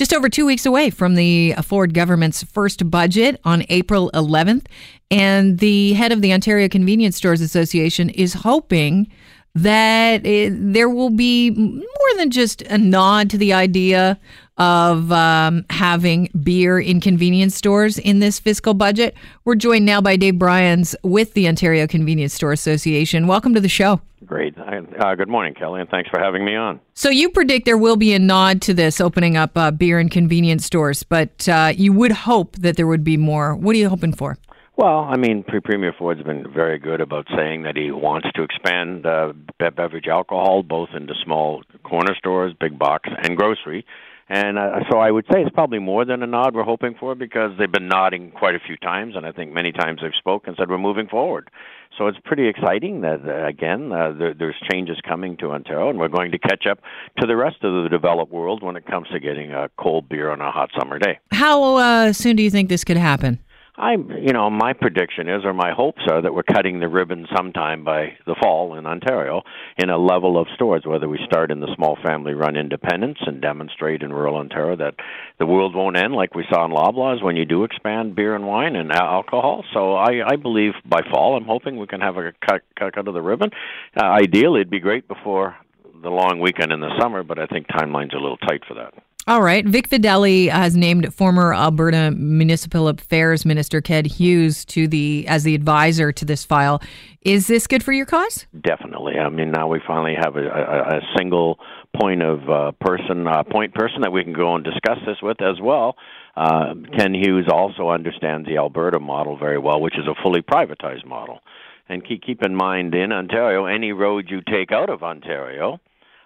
just over two weeks away from the Ford government's first budget on April 11th. And the head of the Ontario Convenience Stores Association is hoping that it, there will be more than just a nod to the idea of um, having beer in convenience stores in this fiscal budget. We're joined now by Dave Bryans with the Ontario Convenience Store Association. Welcome to the show. Great. Uh, good morning, Kelly, and thanks for having me on. So, you predict there will be a nod to this opening up uh, beer and convenience stores, but uh, you would hope that there would be more. What are you hoping for? Well, I mean, Premier Ford's been very good about saying that he wants to expand uh, beverage alcohol both into small corner stores, big box, and grocery. And uh, so I would say it's probably more than a nod we're hoping for because they've been nodding quite a few times, and I think many times they've spoken and said we're moving forward. So it's pretty exciting that uh, again uh, there, there's changes coming to Ontario, and we're going to catch up to the rest of the developed world when it comes to getting a cold beer on a hot summer day. How uh, soon do you think this could happen? I, you know, my prediction is, or my hopes are, that we're cutting the ribbon sometime by the fall in Ontario in a level of stores. Whether we start in the small family-run independents and demonstrate in rural Ontario that the world won't end, like we saw in Loblaws when you do expand beer and wine and alcohol. So I, I believe by fall, I'm hoping we can have a cut, cut of the ribbon. Uh, ideally, it'd be great before the long weekend in the summer, but I think timeline's are a little tight for that. All right. Vic Fedeli has named former Alberta Municipal Affairs Minister Ken Hughes to the as the advisor to this file. Is this good for your cause? Definitely. I mean, now we finally have a, a, a single point of uh, person, uh, point person that we can go and discuss this with as well. Uh, Ken Hughes also understands the Alberta model very well, which is a fully privatized model. And keep keep in mind, in Ontario, any road you take out of Ontario,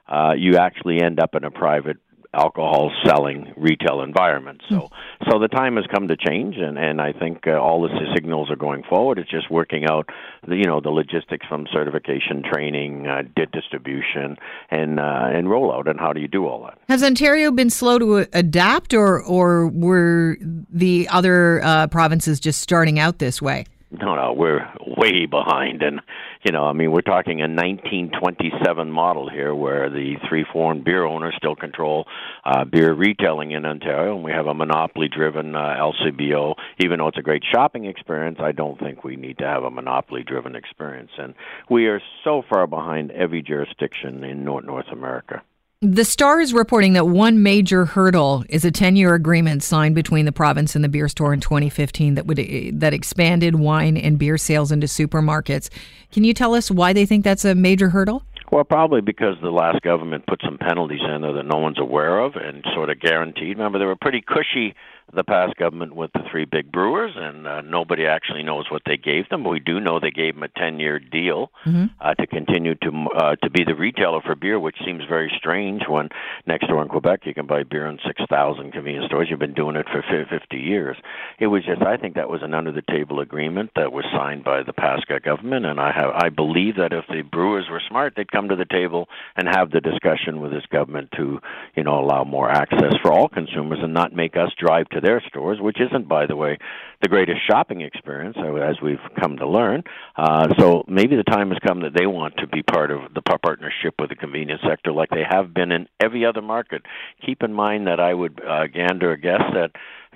uh, you actually end up in a private alcohol selling retail environment. So, mm. so the time has come to change, and and I think uh, all the signals are going forward. It's just working out, the, you know, the logistics from certification, training, uh, distribution, and uh, and rollout, and how do you do all that? Has Ontario been slow to adapt, or or were the other uh, provinces just starting out this way? No, no, we're way behind, and you know, I mean, we're talking a 1927 model here, where the three foreign beer owners still control uh, beer retailing in Ontario, and we have a monopoly-driven uh, LCBO. Even though it's a great shopping experience, I don't think we need to have a monopoly-driven experience, and we are so far behind every jurisdiction in North North America. The Star is reporting that one major hurdle is a 10-year agreement signed between the province and the beer store in 2015 that would eh, that expanded wine and beer sales into supermarkets. Can you tell us why they think that's a major hurdle? Well, probably because the last government put some penalties in there that no one's aware of and sort of guaranteed. Remember, they were pretty cushy the past government with the three big brewers, and uh, nobody actually knows what they gave them. But we do know they gave them a ten-year deal mm-hmm. uh, to continue to uh, to be the retailer for beer, which seems very strange when next door in Quebec you can buy beer in six thousand convenience stores. You've been doing it for fifty years. It was just I think that was an under-the-table agreement that was signed by the past government, and I have I believe that if the brewers were smart, they'd come to the table and have the discussion with this government to you know allow more access for all consumers and not make us drive to their stores, which isn't, by the way, the greatest shopping experience, uh, as we've come to learn. Uh, so maybe the time has come that they want to be part of the partnership with the convenience sector, like they have been in every other market. Keep in mind that I would uh, gander a guess that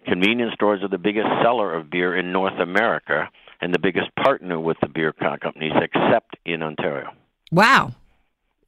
convenience stores are the biggest seller of beer in North America and the biggest partner with the beer companies, except in Ontario. Wow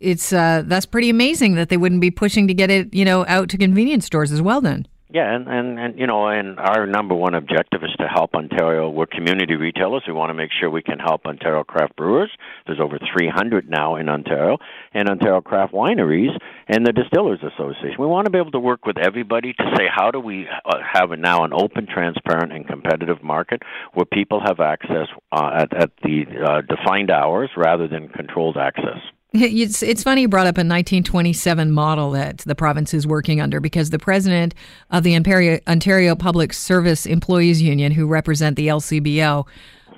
it's uh, that's pretty amazing that they wouldn't be pushing to get it, you know, out to convenience stores as well. Then yeah, and, and, and you know, and our number one objective is to help Ontario. We're community retailers. We want to make sure we can help Ontario craft brewers. There's over 300 now in Ontario, and Ontario craft wineries and the Distillers Association. We want to be able to work with everybody to say how do we uh, have now an open, transparent, and competitive market where people have access uh, at, at the uh, defined hours rather than controlled access. It's it's funny you brought up a 1927 model that the province is working under because the president of the Ontario, Ontario Public Service Employees Union, who represent the LCBO,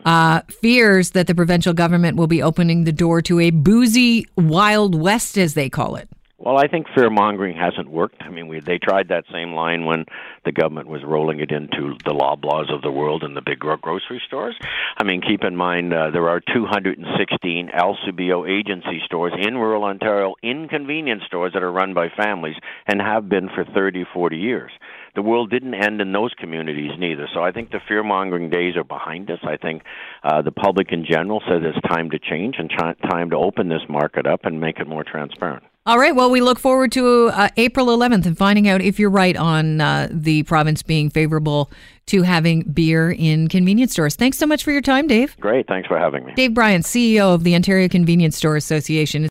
uh, fears that the provincial government will be opening the door to a boozy Wild West, as they call it. Well, I think fear mongering hasn't worked. I mean, we, they tried that same line when the government was rolling it into the Loblaws of the world and the big grocery stores. I mean, keep in mind uh, there are 216 LCBO agency stores in rural Ontario, in convenience stores that are run by families and have been for 30, 40 years. The world didn't end in those communities neither. So I think the fear mongering days are behind us. I think uh, the public in general says it's time to change and ch- time to open this market up and make it more transparent. All right. Well, we look forward to uh, April 11th and finding out if you're right on uh, the province being favorable to having beer in convenience stores. Thanks so much for your time, Dave. Great. Thanks for having me. Dave Bryans, CEO of the Ontario Convenience Store Association.